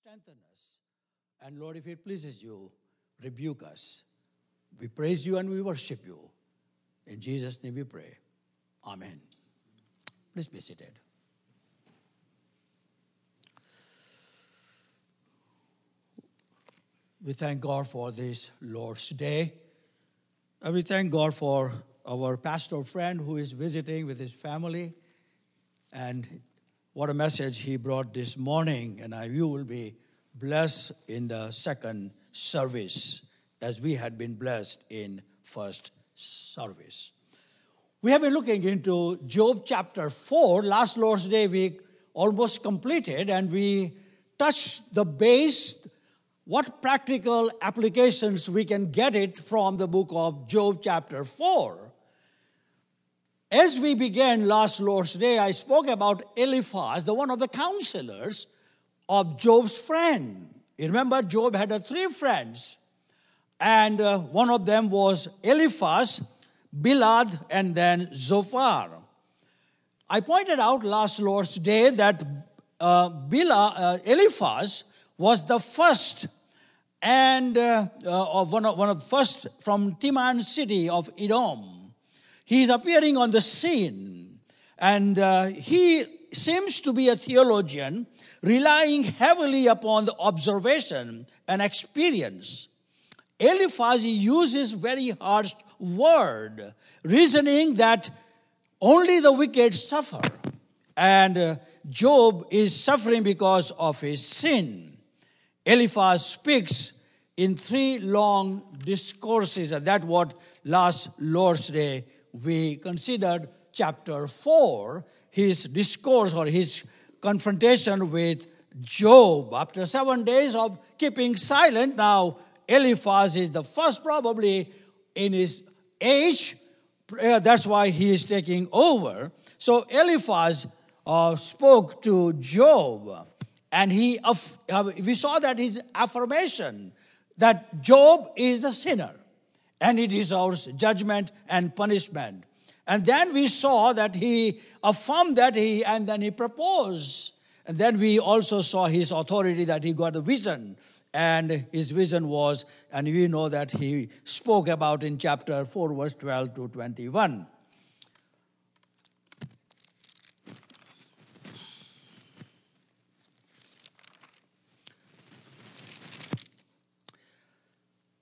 strengthen us. And Lord, if it pleases you, rebuke us. We praise you and we worship you. In Jesus' name we pray. Amen. Please be seated. We thank God for this Lord's Day. And we thank God for our pastor friend who is visiting with his family. And what a message he brought this morning. And I, you will be blessed in the second service as we had been blessed in first service. We have been looking into Job chapter 4. Last Lord's Day we almost completed and we touched the base what practical applications we can get it from the book of Job, chapter 4. As we began last Lord's Day, I spoke about Eliphaz, the one of the counselors of Job's friend. You remember, Job had uh, three friends, and uh, one of them was Eliphaz, Bildad, and then Zophar. I pointed out last Lord's Day that uh, Bildad, uh, Eliphaz was the first and uh, uh, of one of, one of first from Teman city of Edom. He is appearing on the scene, and uh, he seems to be a theologian relying heavily upon the observation and experience. Eliphaz uses very harsh word, reasoning that only the wicked suffer, and uh, Job is suffering because of his sin. Eliphaz speaks in three long discourses, and that's what last Lord's Day we considered chapter 4, his discourse or his confrontation with Job. After seven days of keeping silent, now Eliphaz is the first, probably in his age. That's why he is taking over. So Eliphaz uh, spoke to Job and he, uh, we saw that his affirmation that Job is a sinner and he deserves judgment and punishment. And then we saw that he affirmed that he, and then he proposed. And then we also saw his authority that he got a vision. And his vision was, and we know that he spoke about in chapter 4, verse 12 to 21.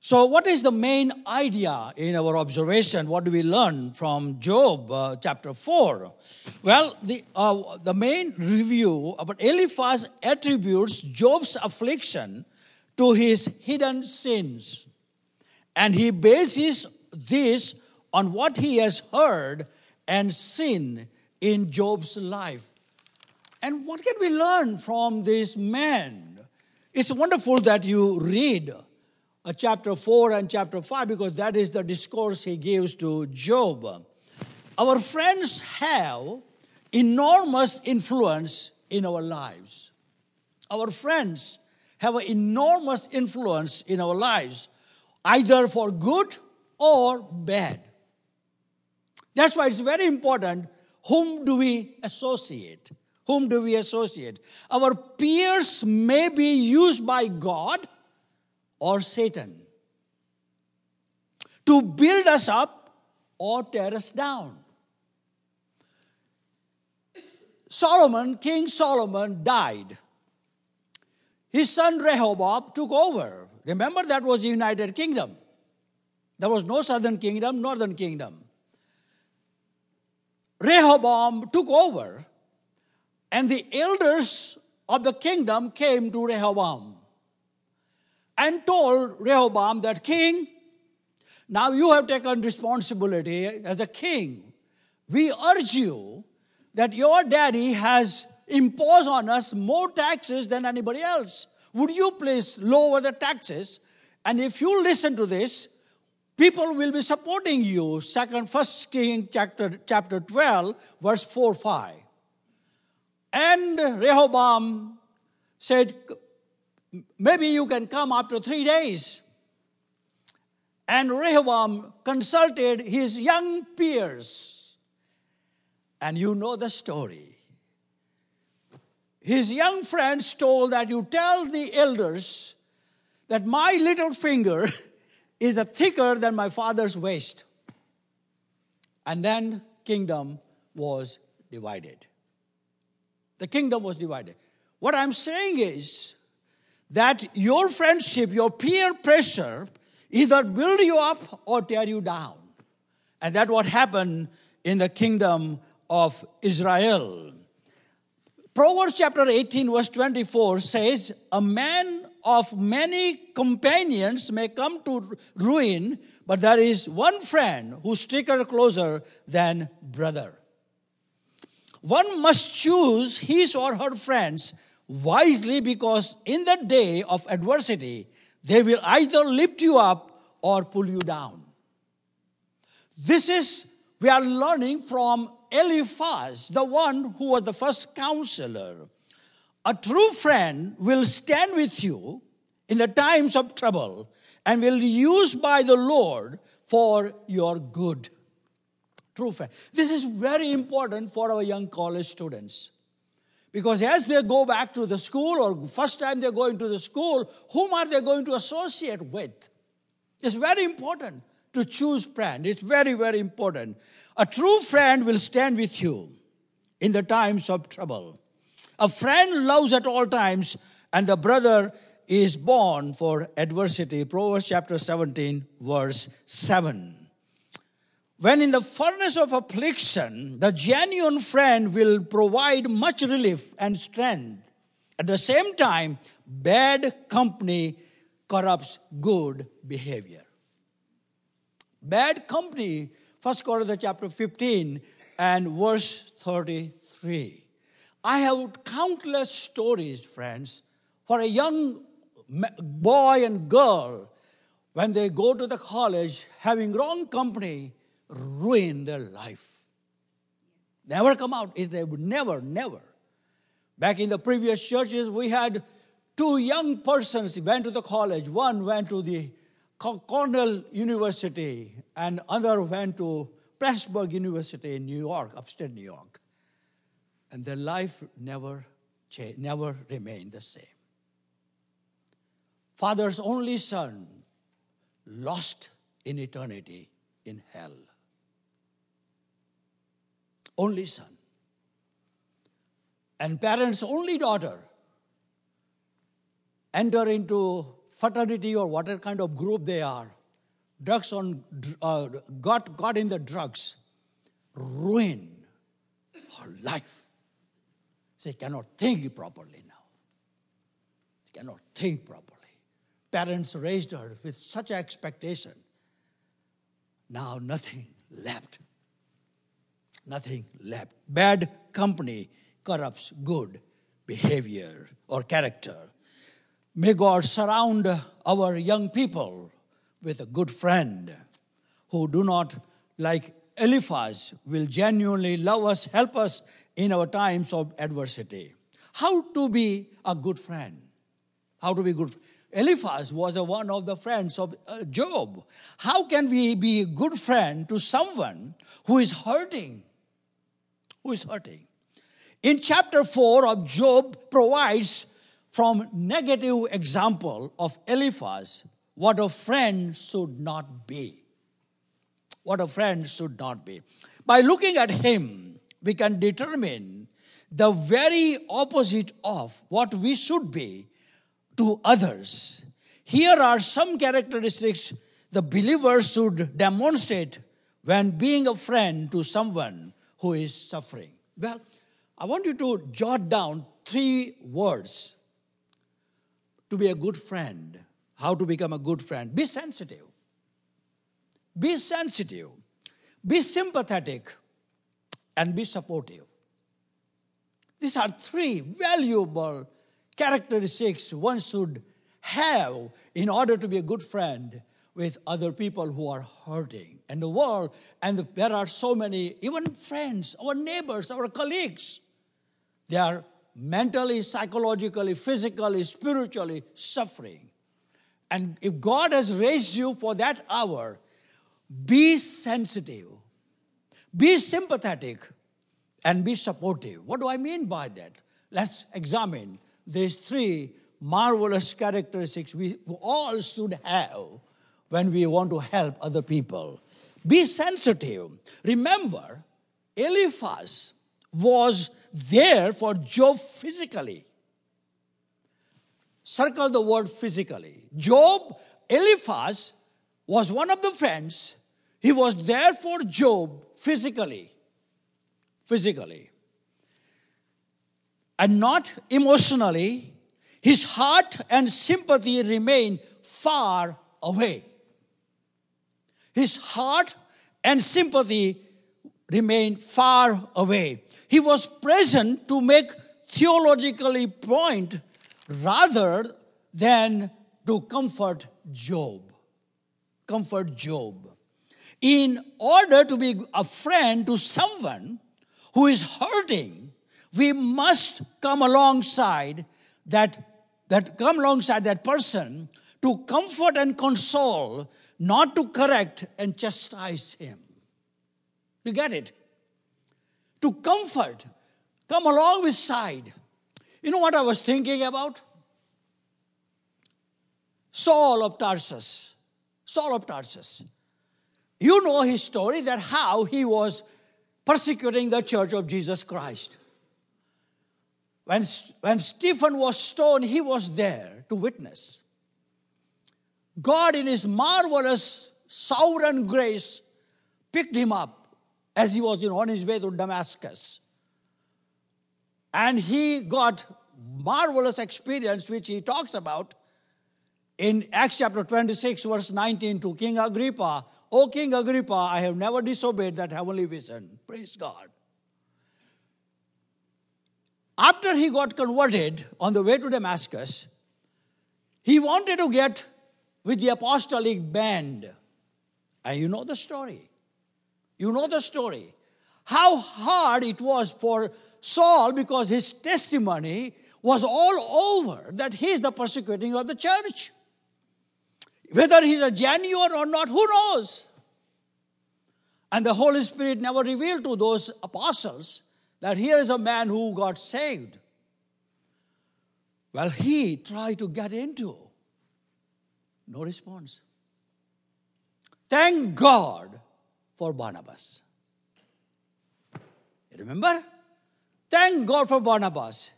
So, what is the main idea in our observation? What do we learn from Job uh, chapter 4? Well, the, uh, the main review about Eliphaz attributes Job's affliction to his hidden sins. And he bases this on what he has heard and seen in Job's life. And what can we learn from this man? It's wonderful that you read Uh, chapter 4 and chapter 5 because that is the discourse he gives to Job. Our friends have enormous influence in our lives. Our friends have an enormous influence in our lives, either for good or bad. That's why it's very important whom do we associate? Whom do we associate? Our peers may be used by God or Satan to build us up or tear us down. Solomon, King Solomon, died. His son Rehoboam took over. Remember, that was the United Kingdom. There was no southern kingdom, northern kingdom. Rehoboam took over, and the elders of the kingdom came to Rehoboam and told Rehoboam that, King, now you have taken responsibility as a king. We urge you that your daddy has imposed on us more taxes than anybody else. Would you please lower the taxes? And if you listen to this, people will be supporting you. Second, First King chapter, chapter 12, verse 4 5. And Rehoboam said, Maybe you can come after three days. And Rehoboam consulted his young peers. And you know the story. his young friends told that you tell the elders that my little finger is thicker than my father's waist. And then kingdom was divided. The kingdom was divided. What I'm saying is that your friendship, your peer pressure, either build you up or tear you down. And that what happened in the kingdom of Israel. Proverbs chapter 18, verse 24 says, A man of many companions may come to ruin, but there is one friend who sticks closer than brother. One must choose his or her friends wisely because in the day of adversity, they will either lift you up or pull you down. This is, we are learning from Eliphaz, the one who was the first counselor. A true friend will stand with you in the times of trouble and will be used by the Lord for your good. True friend. This is very important for our young college students. Because as they go back to the school or first time they're going to the school, whom are they going to associate with? It's very important to choose friend. It's very, very important. A true friend will stand with you in the times of trouble. A friend loves at all times, and the brother is born for adversity. Proverbs chapter 17, verse 7. When in the furnace of affliction, the genuine friend will provide much relief and strength. At the same time, bad company corrupts good behavior. Bad company, 1 Corinthians chapter 15 and verse 33. I have countless stories, friends, for a young boy and girl when they go to the college having wrong company ruin their life. Never come out. They would never, never. Back in the previous churches, we had two young persons went to the college. One went to the Cornell University, and other went to Plattsburgh University in New York, upstate New York. And their life never changed, never remained the same. Father's only son lost in eternity in hell only son. And parents' only daughter enter into fraternity or whatever kind of group they are, drugs on, uh, got, got in the drugs, ruin her life. She cannot think properly now. She cannot think properly. Parents raised her with such expectation. Now nothing left nothing left. Bad company corrupts good behavior or character. May God surround our young people with a good friend who do not, like Eliphaz, will genuinely love us, help us in our times of adversity. How to be a good friend? How to be good? Eliphaz was a, one of the friends of uh, Job. How can we be a good friend to someone who is hurting, who is hurting. In chapter 4 of Job provides from negative example of Eliphaz what a friend should not be. What a friend should not be. By looking at him, we can determine the very opposite of what we should be to others. Here are some characteristics the believer should demonstrate when being a friend to someone who is suffering? Well, I want you to jot down three words to be a good friend. How to become a good friend? Be sensitive. Be sensitive. Be sympathetic. And be supportive. These are three valuable characteristics one should have in order to be a good friend with other people who are hurting in the world. And there are so many, even friends, our neighbors, our colleagues. They are mentally, psychologically, physically, spiritually suffering. And if God has raised you for that hour, be sensitive, be sympathetic, and be supportive. What do I mean by that? Let's examine these three marvelous characteristics we all should have when we want to help other people. Be sensitive. Remember, Eliphaz was there for Job physically. Circle the word physically. Job, Eliphaz was one of the friends. He was there for Job physically. Physically. And not emotionally. His heart and sympathy remain far away. His heart and sympathy remain far away. He was present to make theologically point rather than to comfort Job. Comfort Job. In order to be a friend to someone who is hurting, we must come alongside that, that come alongside that person to comfort and console, not to correct and chastise him. You get it? To comfort, come along with side. You know what I was thinking about? Saul of Tarsus. Saul of Tarsus. You know his story that how he was persecuting the church of Jesus Christ. When, when Stephen was stoned, he was there to witness. God, in his marvelous sovereign grace, picked him up as he was you know, on his way to Damascus. And he got marvelous experience, which he talks about in Acts chapter 26, verse 19 to King Agrippa. O King Agrippa, I have never disobeyed that heavenly vision. Praise God. After he got converted on the way to Damascus, he wanted to get with the apostolic band. And you know the story. You know the story. How hard it was for Saul because his testimony was all over that he is the persecuting of the church. Whether he's a genuine or not, who knows? And the Holy Spirit never revealed to those apostles that here is a man who got saved. Well, he tried to get into. No response. Thank God for Barnabas. Remember? Thank God for Barnabas.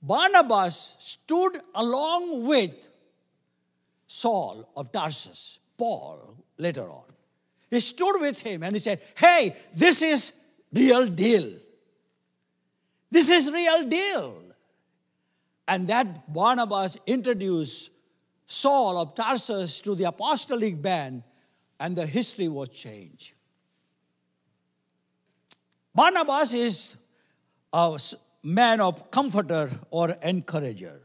Barnabas stood along with Saul of Tarsus, Paul later on. He stood with him and he said, Hey, this is real deal. This is real deal. And that Barnabas introduced Saul of Tarsus to the apostolic band, and the history was changed. Barnabas is a man of comforter or encourager.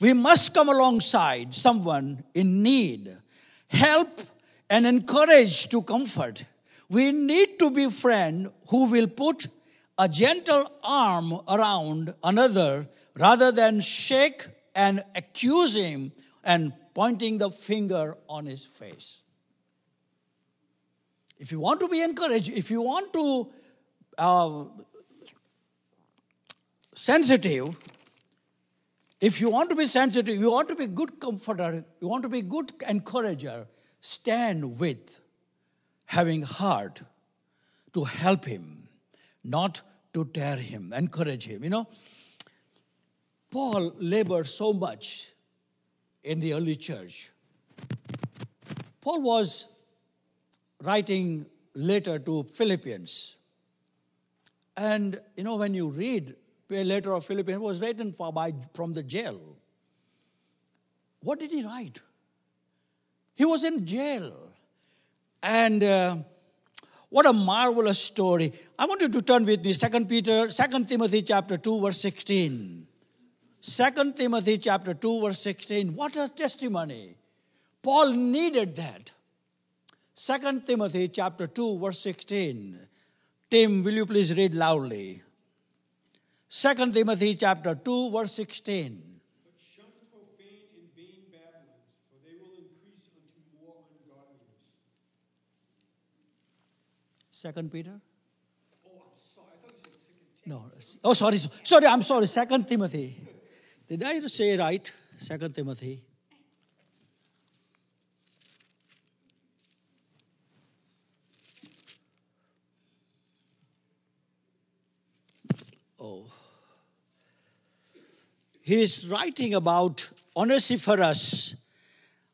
We must come alongside someone in need, help and encourage to comfort. We need to be friend who will put a gentle arm around another rather than shake and accuse him and pointing the finger on his face. If you want to be encouraged, if you want to uh, sensitive, if you want to be sensitive, you want to be good comforter, you want to be good encourager, stand with having heart to help him, not to tear him, encourage him. You know, Paul labored so much in the early church. Paul was writing letter to Philippians. And you know, when you read a letter of Philippians, it was written for by, from the jail. What did he write? He was in jail. And uh, what a marvelous story. I want you to turn with me, 2 Peter, 2 Timothy chapter 2, verse 16. 2 Timothy chapter 2, verse 16. What a testimony. Paul needed that. 2 Timothy chapter 2, verse 16. Tim, will you please read loudly? 2 Timothy chapter 2, verse 16. Shun profane and vain babblings, for they will increase unto more ungodliness. Second Peter? Oh, I'm sorry. I thought you said Second No. Oh, sorry. Sorry, I'm sorry. Second Timothy. Did I say right? Second Timothy. Oh. He is writing about Onesiphorus,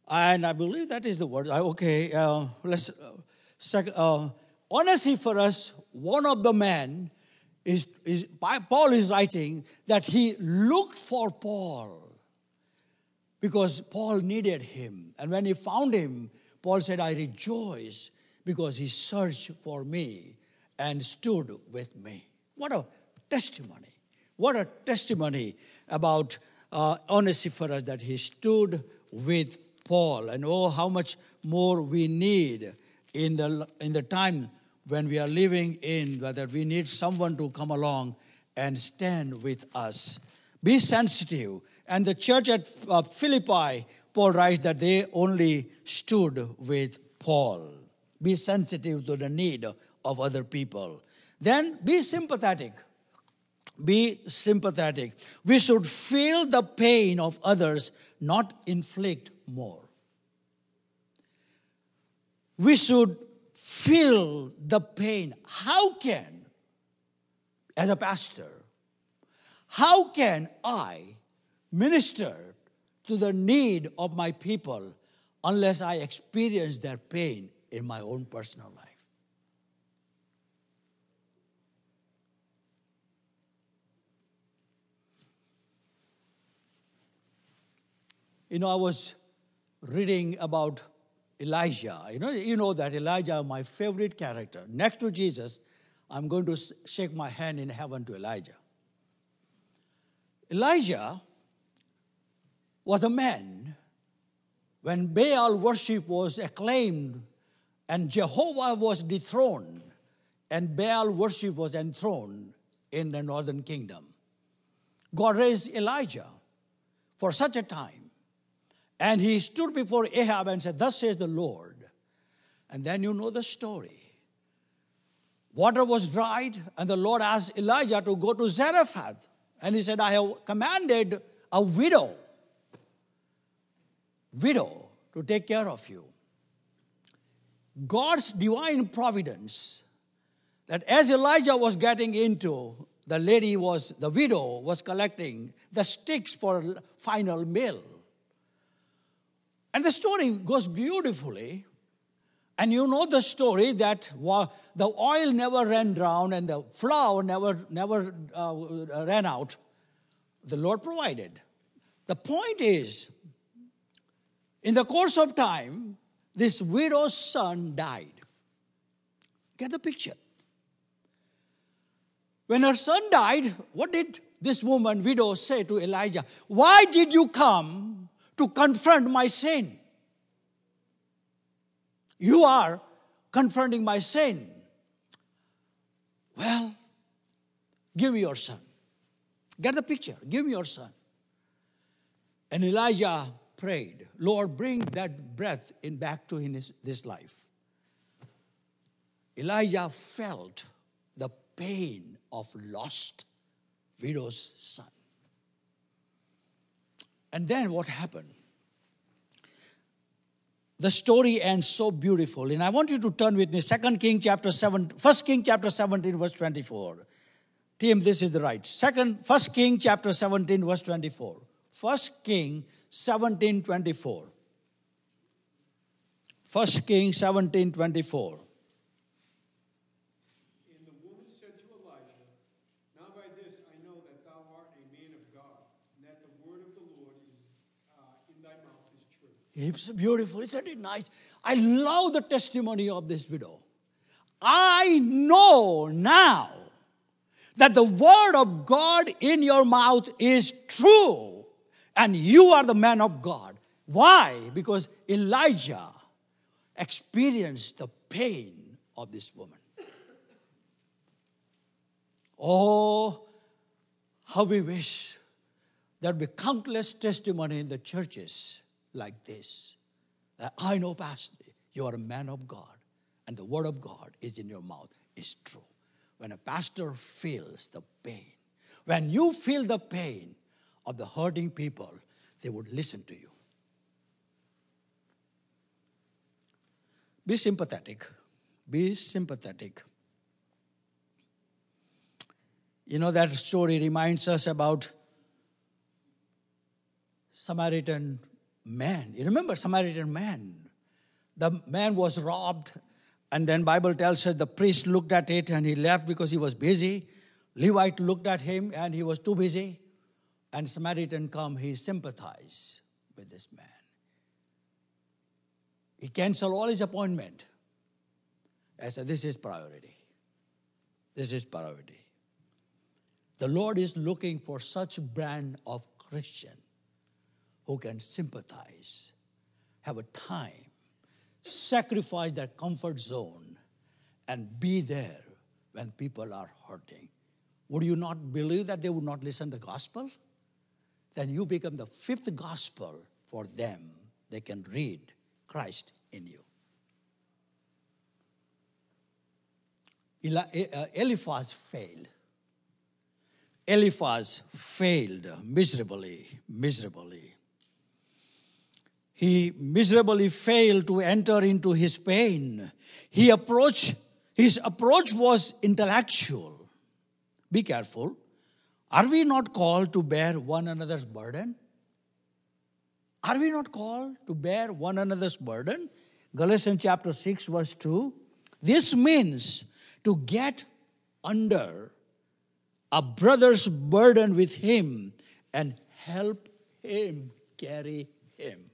and I believe that is the word. Okay, uh, let's. Uh, sec- uh, Onesiphorus, one of the men, is, is Paul is writing that he looked for Paul because Paul needed him. And when he found him, Paul said, I rejoice because he searched for me and stood with me. What a testimony. What a testimony about uh, Onesiphorus that he stood with Paul. And oh, how much more we need in the, in the time when we are living in, whether we need someone to come along and stand with us. Be sensitive. And the church at uh, Philippi, Paul writes that they only stood with Paul. Be sensitive to the need of other people. Then be sympathetic. Be sympathetic. We should feel the pain of others, not inflict more. We should feel the pain. How can, as a pastor, how can I minister to the need of my people unless I experience their pain in my own personal life? You know, I was reading about Elijah. You know, you know that Elijah, my favorite character. Next to Jesus, I'm going to shake my hand in heaven to Elijah. Elijah was a man when Baal worship was acclaimed and Jehovah was dethroned and Baal worship was enthroned in the northern kingdom. God raised Elijah for such a time. And he stood before Ahab and said, Thus says the Lord. And then you know the story. Water was dried, and the Lord asked Elijah to go to Zarephath. And he said, I have commanded a widow, widow, to take care of you. God's divine providence that as Elijah was getting into, the lady was, the widow was collecting the sticks for final meal. And the story goes beautifully. And you know the story that the oil never ran down and the flour never, never uh, ran out. The Lord provided. The point is, in the course of time, this widow's son died. Get the picture. When her son died, what did this woman, widow, say to Elijah? Why did you come to confront my sin? You are confronting my sin. Well, give me your son. Get the picture. Give me your son. And Elijah prayed, Lord, bring that breath in back to his, this life. Elijah felt the pain of lost widow's son. And then what happened? The story ends so beautiful. And I want you to turn with me, 2 King chapter 7, 1 King chapter 17, verse 24. Tim, this is the right. Second, 1 King chapter 17, verse 24. 1 King 17, 24. 1 King 17, 24. And the woman said to Elijah, Now by this I know that thou art a man of God, and that the word of the Lord is uh, in thy mouth is true. It's beautiful, isn't it nice? I love the testimony of this widow. I know now that the word of God in your mouth is true, and you are the man of God. Why? Because Elijah experienced the pain of this woman. Oh, how we wish there'd be countless testimony in the churches like this. That I know, Pastor, you are a man of God, and the word of God is in your mouth, is true. when a pastor feels the pain. When you feel the pain of the hurting people, they would listen to you. Be sympathetic. Be sympathetic. You know, that story reminds us about Samaritan man. You remember Samaritan man? The man was robbed, and then Bible tells us the priest looked at it and he left because he was busy. Levite looked at him and he was too busy. And Samaritan come, he sympathized with this man. He canceled all his appointment. I said, this is priority. This is priority. The Lord is looking for such brand of Christian who can sympathize, have a time, sacrifice their comfort zone, and be there when people are hurting. Would you not believe that they would not listen to the gospel? Then you become the fifth gospel for them. They can read Christ in you. Uh, Eliphaz failed. Eliphaz failed miserably, miserably. He miserably failed to enter into his pain. He approached, his approach was intellectual. Be careful. Are we not called to bear one another's burden? Are we not called to bear one another's burden? Galatians chapter 6, verse 2. This means to get under a brother's burden with him and help him carry him.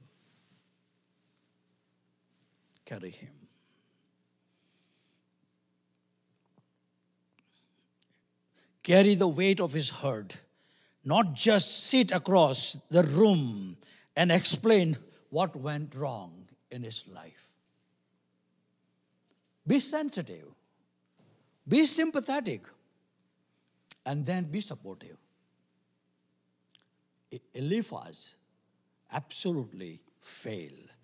Carry him. Carry the weight of his hurt, not just sit across the room and explain what went wrong in his life. Be sensitive, be sympathetic, and then be supportive. Eliphaz absolutely failed.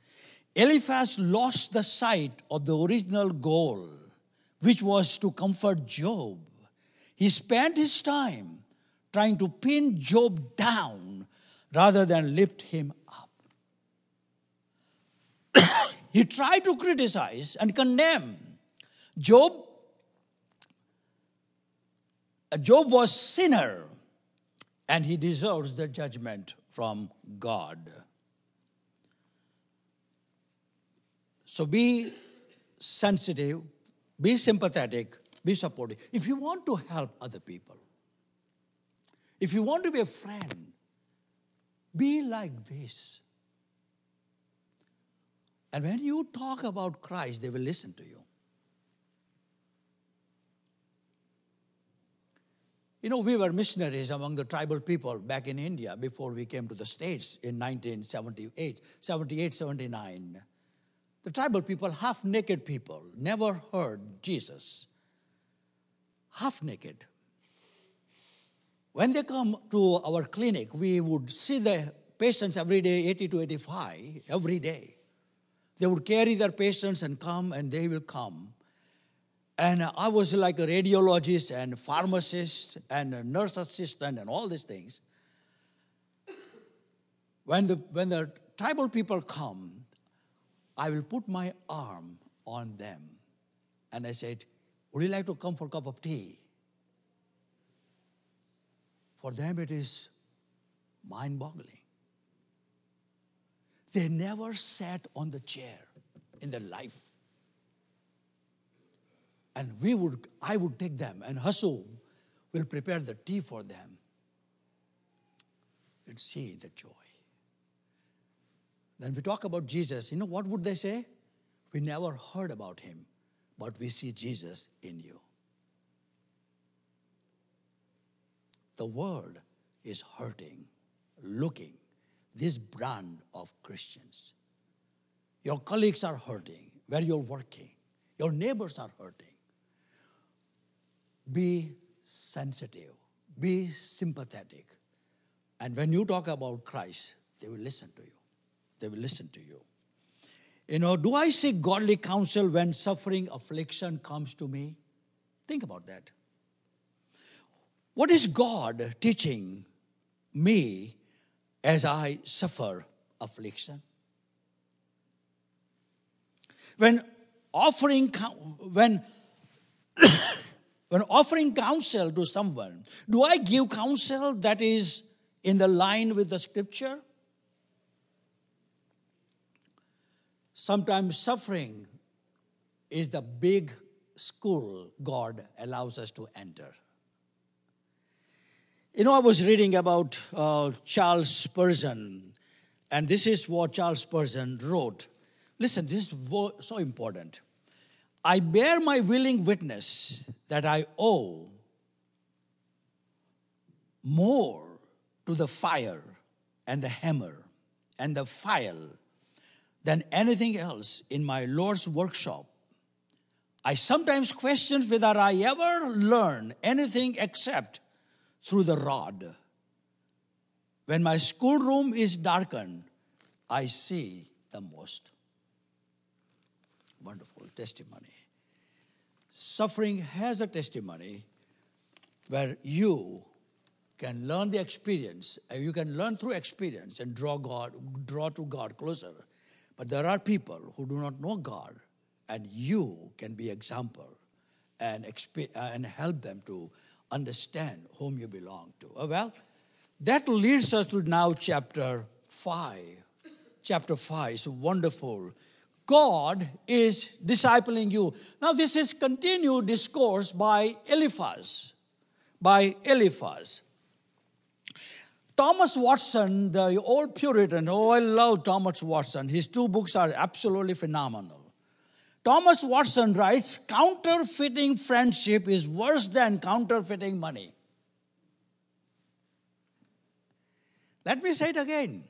Eliphaz lost the sight of the original goal, which was to comfort Job. He spent his time trying to pin Job down rather than lift him up. he tried to criticize and condemn. Job, Job was sinner and he deserves the judgment from God. So be sensitive, be sympathetic, be supportive. If you want to help other people, if you want to be a friend, be like this. And when you talk about Christ, they will listen to you. You know, we were missionaries among the tribal people back in India before we came to the States in 1978, 78, 79. The tribal people, half naked people, never heard Jesus. Half naked. When they come to our clinic, we would see the patients every day, 80 to 85, every day. They would carry their patients and come, and they will come. And I was like a radiologist and pharmacist and nurse assistant and all these things. When the, when the tribal people come, I will put my arm on them. And I said, Would you like to come for a cup of tea? For them, it is mind boggling. They never sat on the chair in their life. And we would, I would take them, and Hasu will prepare the tea for them. You'd see the joy. Then we talk about Jesus. You know what would they say? We never heard about him, but we see Jesus in you. The world is hurting, looking this brand of Christians. Your colleagues are hurting where you're working, your neighbors are hurting. Be sensitive, be sympathetic. And when you talk about Christ, they will listen to you. They will listen to you. You know, do I seek godly counsel when suffering, affliction comes to me? Think about that. What is God teaching me as I suffer affliction? When offering, when, when offering counsel to someone, do I give counsel that is in the line with the scripture? Sometimes suffering is the big school God allows us to enter. You know, I was reading about uh, Charles Spurgeon, and this is what Charles Spurgeon wrote. Listen, this is so important. I bear my willing witness that I owe more to the fire and the hammer and the file than anything else in my Lord's workshop. I sometimes question whether I ever learn anything except through the rod. When my schoolroom is darkened, I see the most. Wonderful testimony. Suffering has a testimony where you can learn the experience, and you can learn through experience and draw God, draw to God closer. But there are people who do not know God, and you can be example and, uh, and help them to understand whom you belong to. Oh, well, that leads us to now chapter 5. Chapter 5 is wonderful. God is discipling you. Now, this is continued discourse by Eliphaz. By Eliphaz. Thomas Watson, the old Puritan, oh, I love Thomas Watson. His two books are absolutely phenomenal. Thomas Watson writes counterfeiting friendship is worse than counterfeiting money. Let me say it again.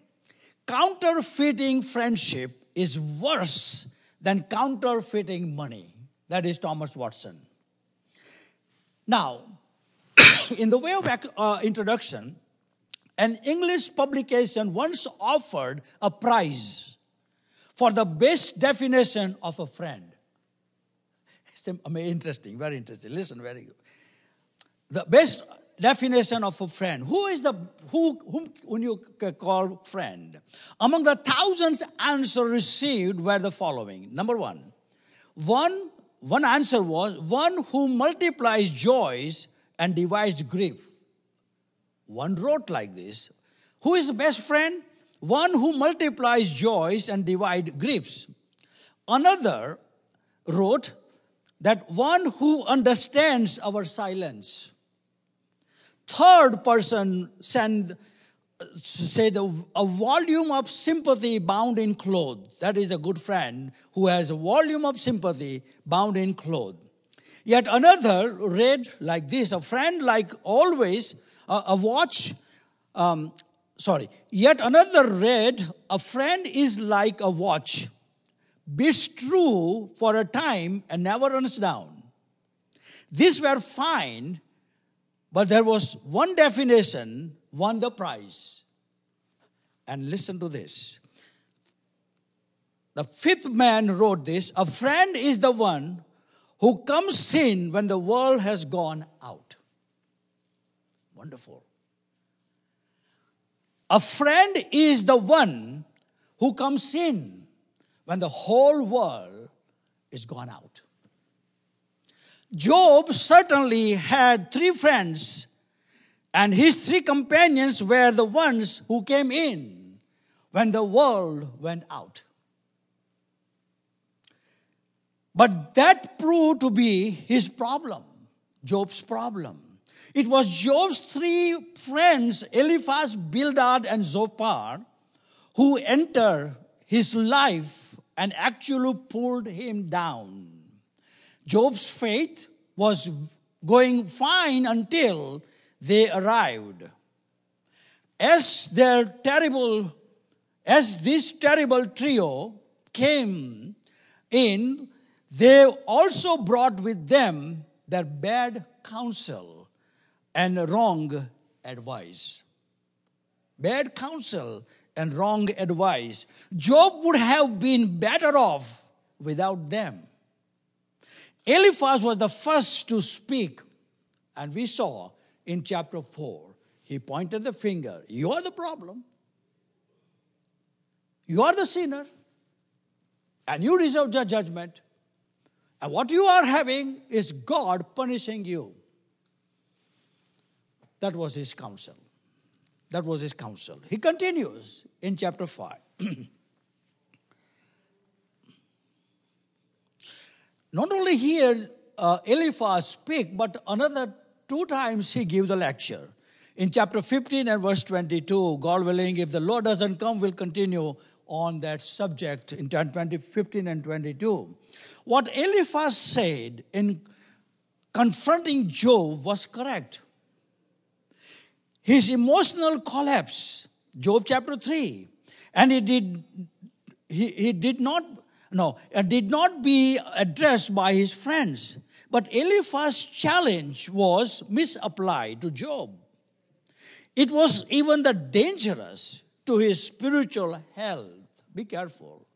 Counterfeiting friendship is worse than counterfeiting money. That is Thomas Watson. Now, in the way of uh, introduction, an English publication once offered a prize for the best definition of a friend. It's interesting, very interesting. Listen, very good. The best definition of a friend. Who is the who whom you call friend? Among the thousands answers received were the following. Number one, one one answer was one who multiplies joys and divides grief. One wrote like this: Who is the best friend? one who multiplies joys and divide griefs. Another wrote that one who understands our silence. Third person said, said a volume of sympathy bound in cloth. That is a good friend who has a volume of sympathy bound in cloth. Yet another read like this a friend like always, a watch um, sorry, yet another read, A friend is like a watch, beats true for a time and never runs down. These were fine, but there was one definition, won the prize. And listen to this. The fifth man wrote this A friend is the one who comes in when the world has gone out. Wonderful. A friend is the one who comes in when the whole world is gone out. Job certainly had three friends, and his three companions were the ones who came in when the world went out. But that proved to be his problem, Job's problem. It was Job's three friends, Eliphaz, Bildad, and Zophar, who entered his life and actually pulled him down. Job's faith was going fine until they arrived. As their terrible, as this terrible trio came in, they also brought with them their bad counsel and wrong advice. Bad counsel and wrong advice. Job would have been better off without them. Eliphaz was the first to speak, and we saw in chapter 4, he pointed the finger. You are the problem. You are the sinner. And you deserve judgment. And what you are having is God punishing you. That was his counsel. That was his counsel. He continues in chapter 5. Not only here uh, Eliphaz speak, but another two times he give the lecture. In chapter 15 and verse 22, God willing, if the Lord doesn't come, we'll continue on that subject in 20, 15 and 22. What Eliphaz said in confronting Job was correct. His emotional collapse, Job chapter 3, and he did, he, he did not, no, it did not be addressed by his friends. But Eliphaz's challenge was misapplied to Job. It was even the dangerous to his spiritual health. Be careful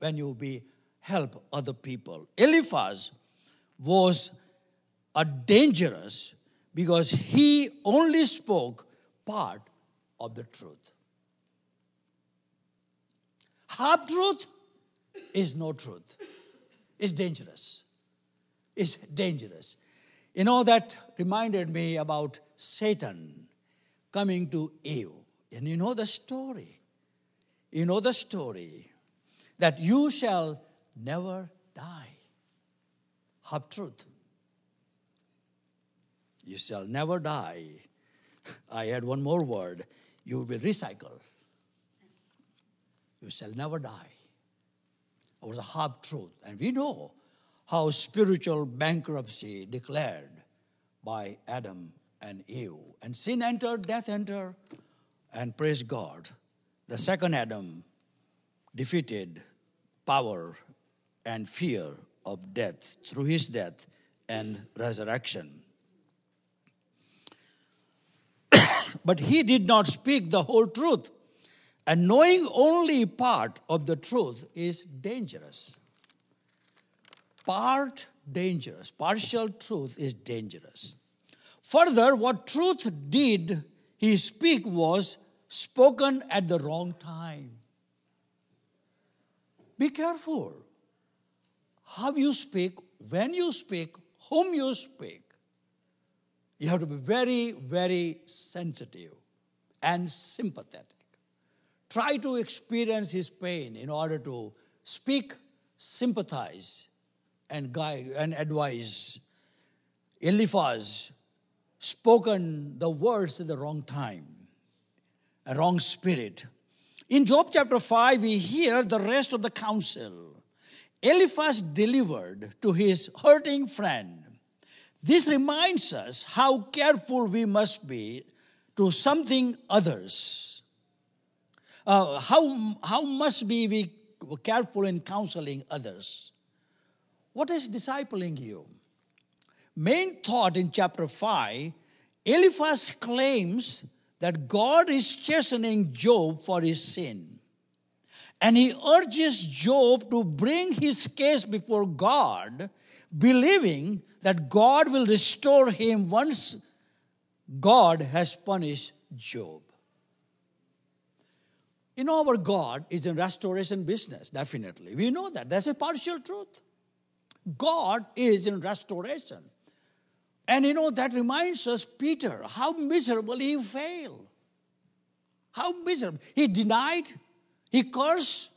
when you be help other people. Eliphaz was a dangerous because he only spoke part of the truth. Half truth is no truth. It's dangerous. It's dangerous. You know, that reminded me about Satan coming to Eve. And you know the story. You know the story that you shall never die. Half truth. You shall never die. I add one more word. You will recycle. You shall never die. It was a half truth. And we know how spiritual bankruptcy declared by Adam and Eve. And sin entered, death entered, and praise God. The second Adam defeated power and fear of death through his death and resurrection. But he did not speak the whole truth. And knowing only part of the truth is dangerous. Part dangerous, partial truth is dangerous. Further, what truth did he speak was spoken at the wrong time. Be careful how you speak, when you speak, whom you speak. You have to be very, very sensitive and sympathetic. Try to experience his pain in order to speak, sympathize, and guide and advise. Eliphaz spoken the words at the wrong time, a wrong spirit. In Job chapter 5, we hear the rest of the counsel. Eliphaz delivered to his hurting friend this reminds us how careful we must be to something others. Uh, how, how must be we careful in counseling others? What is discipling you? Main thought in chapter 5 Eliphaz claims that God is chastening Job for his sin. And he urges Job to bring his case before God, believing that God will restore him once God has punished Job. You know, our God is in restoration business, definitely. We know that. That's a partial truth. God is in restoration. And you know, that reminds us, Peter, how miserable he failed. How miserable. He denied, he cursed,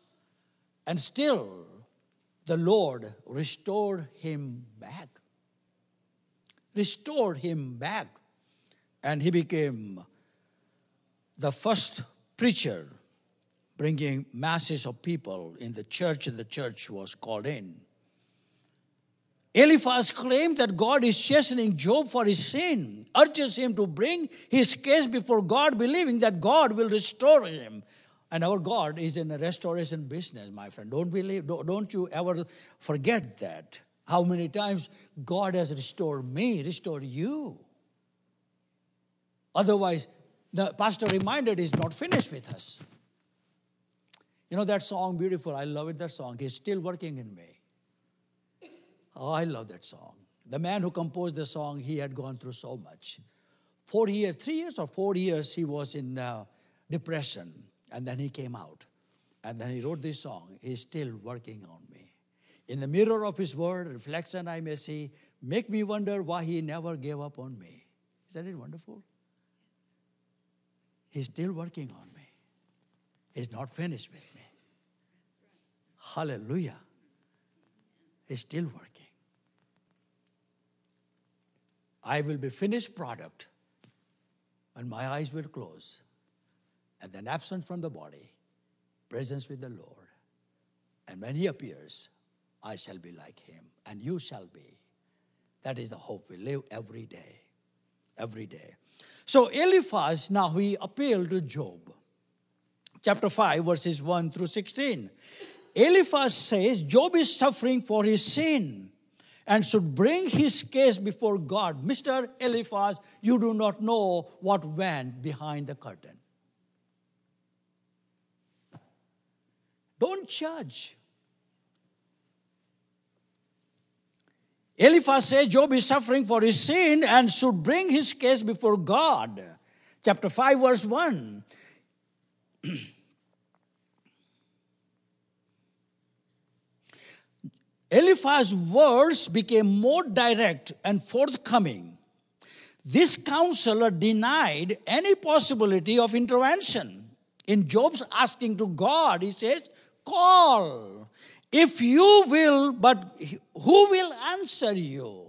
and still the Lord restored him back restored him back. And he became the first preacher bringing masses of people in the church, and the church was called in. Eliphaz claimed that God is chastening Job for his sin, urges him to bring his case before God, believing that God will restore him. And our God is in a restoration business, my friend. Don't believe, don't you ever forget that. How many times God has restored me, restored you. Otherwise, the pastor reminded is not finished with us. You know that song, beautiful. I love it, that song. He's still working in me. Oh, I love that song. The man who composed the song, he had gone through so much. four years, three years or four years, he was in uh, depression. And then he came out. And then he wrote this song, He's Still Working on Me. In the mirror of his word, reflection I may see, make me wonder why he never gave up on me. Isn't it wonderful? He's still working on me. He's not finished with me. Hallelujah. He's still working. I will be finished product and my eyes will close and then absent from the body, presence with the Lord. And when he appears, I shall be like him, and you shall be. That is the hope we live every day. Every day. So Eliphaz now he appealed to Job. Chapter 5, verses 1 through 16. Eliphaz says Job is suffering for his sin and should bring his case before God. Mr. Eliphaz, you do not know what went behind the curtain. Don't judge. Eliphaz says Job is suffering for his sin and should bring his case before God. Chapter 5, verse 1. Eliphaz's words became more direct and forthcoming. This counselor denied any possibility of intervention. In Job's asking to God, he says, Call. If you will, but who will answer you?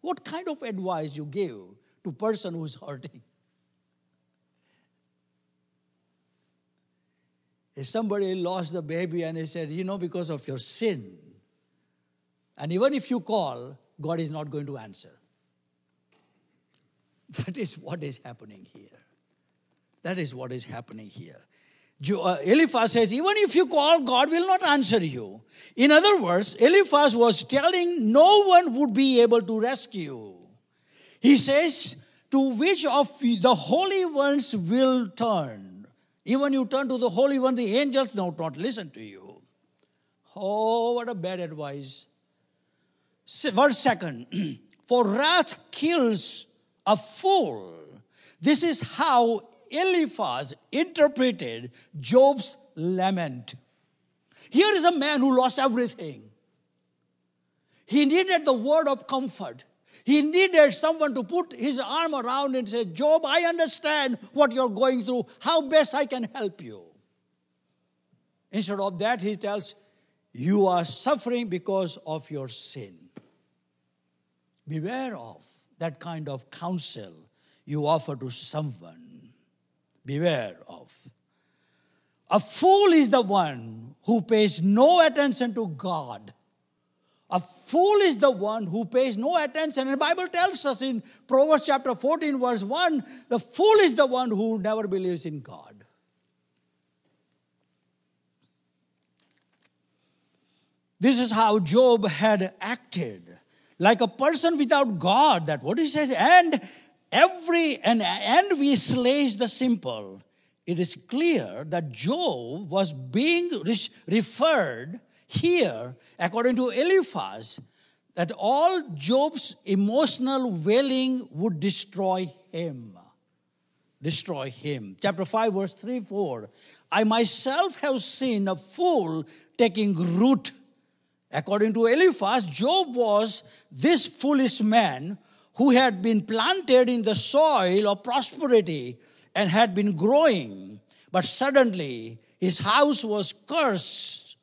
What kind of advice you give to person who is hurting? If somebody lost the baby and he said, you know, because of your sin, and even if you call, God is not going to answer. That is what is happening here. That is what is happening here. Uh, Eliphaz says, even if you call, God will not answer you. In other words, Eliphaz was telling no one would be able to rescue. He says, to which of the holy ones will turn? Even you turn to the holy one, the angels do not listen to you. Oh, what a bad advice. Verse second, for wrath kills a fool. This is how Eliphaz interpreted Job's lament. Here is a man who lost everything. He needed the word of comfort. He needed someone to put his arm around and say, Job, I understand what you're going through. How best I can help you. Instead of that, he tells, You are suffering because of your sin. Beware of that kind of counsel you offer to someone beware of. A fool is the one who pays no attention to God. A fool is the one who pays no attention. And the Bible tells us in Proverbs chapter 14, verse 1, the fool is the one who never believes in God. This is how Job had acted. Like a person without God, that what he says, and every and envy slays the simple. It is clear that Job was being referred here, according to Eliphaz, that all Job's emotional wailing would destroy him. Destroy him. Chapter 5, verse 3 4. I myself have seen a fool taking root. According to Eliphaz, Job was this foolish man who had been planted in the soil of prosperity and had been growing, but suddenly his house was cursed.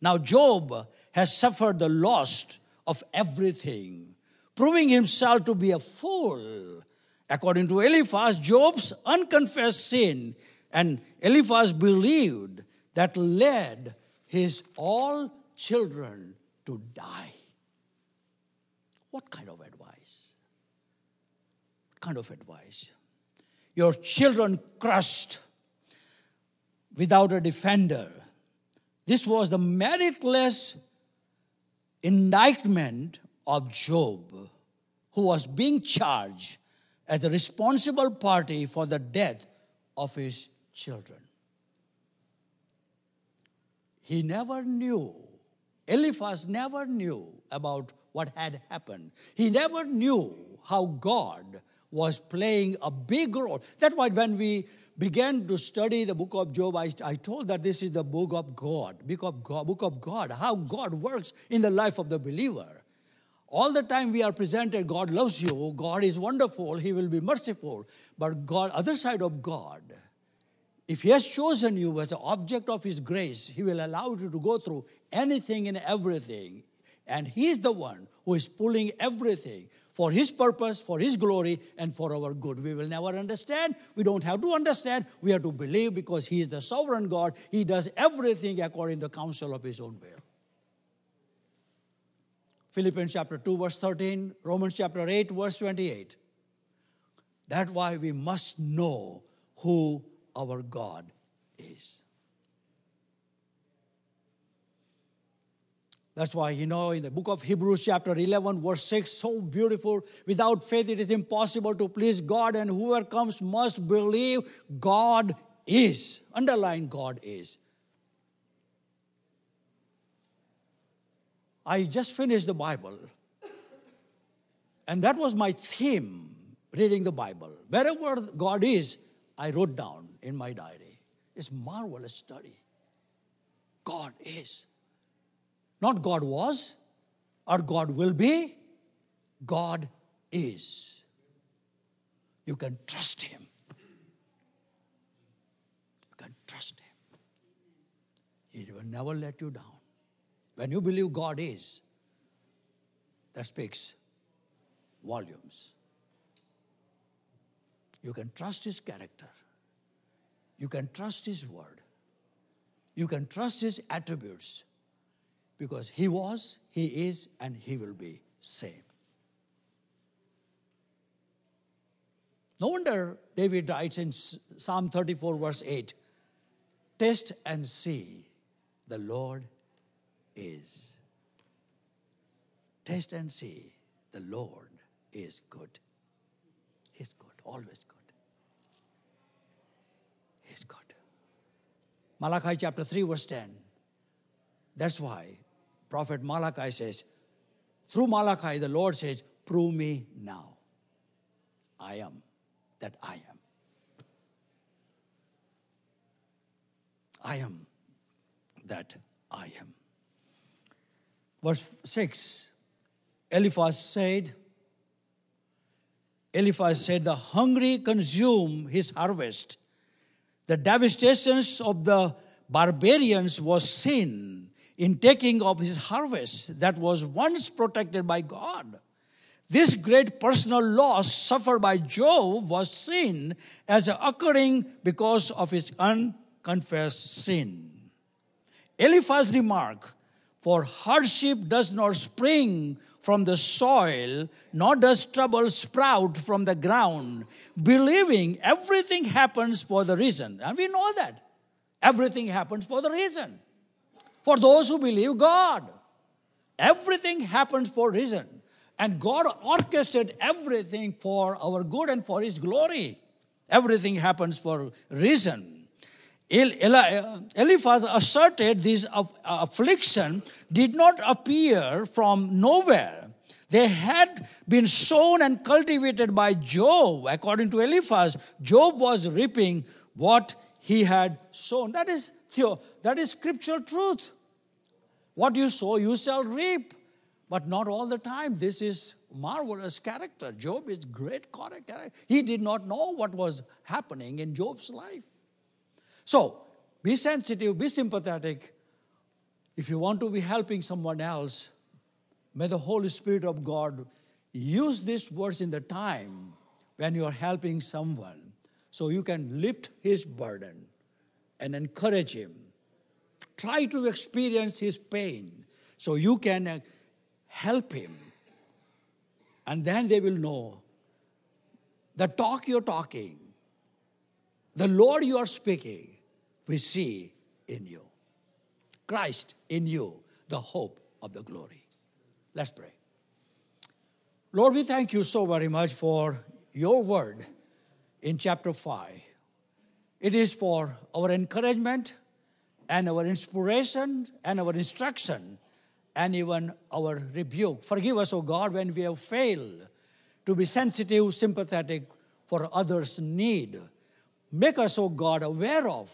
Now Job has suffered the loss of everything, proving himself to be a fool. According to Eliphaz, Job's unconfessed sin, and Eliphaz believed that led his all children to die. What kind of advice? Kind of advice. Your children crushed without a defender. This was the meritless indictment of Job, who was being charged as the responsible party for the death of his children. He never knew Eliphaz never knew about what had happened. He never knew how God was playing a big role. That's why when we began to study the book of Job, I, I told that this is the book of God, book of God, book of God, how God works in the life of the believer. All the time we are presented, God loves you, God is wonderful, He will be merciful. But God, other side of God, if He has chosen you as an object of His grace, He will allow you to go through anything and everything. And He is the one who is pulling everything for His purpose, for His glory, and for our good. We will never understand. We don't have to understand. We have to believe because He is the sovereign God. He does everything according to the counsel of His own will. Philippians chapter 2, verse 13, Romans chapter 8, verse 28. That's why we must know who our God is. That's why, you know, in the book of Hebrews, chapter 11, verse 6, so beautiful. Without faith, it is impossible to please God, and whoever comes must believe God is. Underline God is. I just finished the Bible, and that was my theme reading the Bible. Wherever God is, I wrote down in my diary. It's marvelous study. God is. Not God was or God will be. God is. You can trust Him. You can trust Him. He will never let you down. When you believe God is, that speaks volumes. You can trust His character. You can trust His word. You can trust His attributes because He was, He is, and He will be same. No wonder David writes in Psalm 34, verse 8 Test and see the Lord is. Test and see the Lord is good. He's good, always good. He's good. Malachi chapter 3, verse 10. That's why Prophet Malachi says, through Malachi, the Lord says, Prove me now. I am that I am. I am that I am. Verse 6 Eliphaz said, Eliphaz said, The hungry consume his harvest. The devastations of the barbarians was sin in taking of his harvest that was once protected by God. This great personal loss suffered by Job was seen as occurring because of his unconfessed sin. Eliphaz remark, for hardship does not spring from the soil, nor does trouble sprout from the ground, believing everything happens for the reason. And we know that. Everything happens for the reason. For those who believe God, everything happens for reason. And God orchestrated everything for our good and for His glory. Everything happens for reason. Eliphaz asserted this affliction did not appear from nowhere. They had been sown and cultivated by Job. According to Eliphaz, Job was reaping what he had sown. That is, that is scriptural truth. What you sow, you shall reap. But not all the time. This is marvelous character. Job is great character. He did not know what was happening in Job's life. So, be sensitive, be sympathetic. If you want to be helping someone else, may the Holy Spirit of God use these words in the time when you are helping someone so you can lift his burden and encourage him. Try to experience his pain so you can uh, help him. And then they will know the talk you're talking, the Lord you are speaking, we see in you. Christ in you, the hope of the glory. Let's pray. Lord, we thank you so very much for your word in chapter 5. It is for our encouragement and our inspiration and our instruction and even our rebuke. Forgive us, O God, when we have failed to be sensitive, sympathetic for others' need. Make us, O God, aware of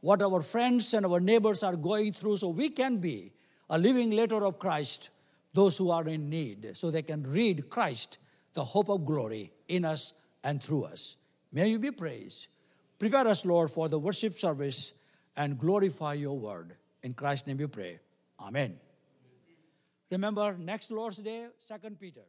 what our friends and our neighbors are going through so we can be a living letter of Christ, those who are in need, so they can read Christ, the hope of glory, in us and through us. May you be praised. Prepare us, Lord, for the worship service and glorify your word. In Christ's name we pray. Amen. Remember, next Lord's Day, 2 Peter.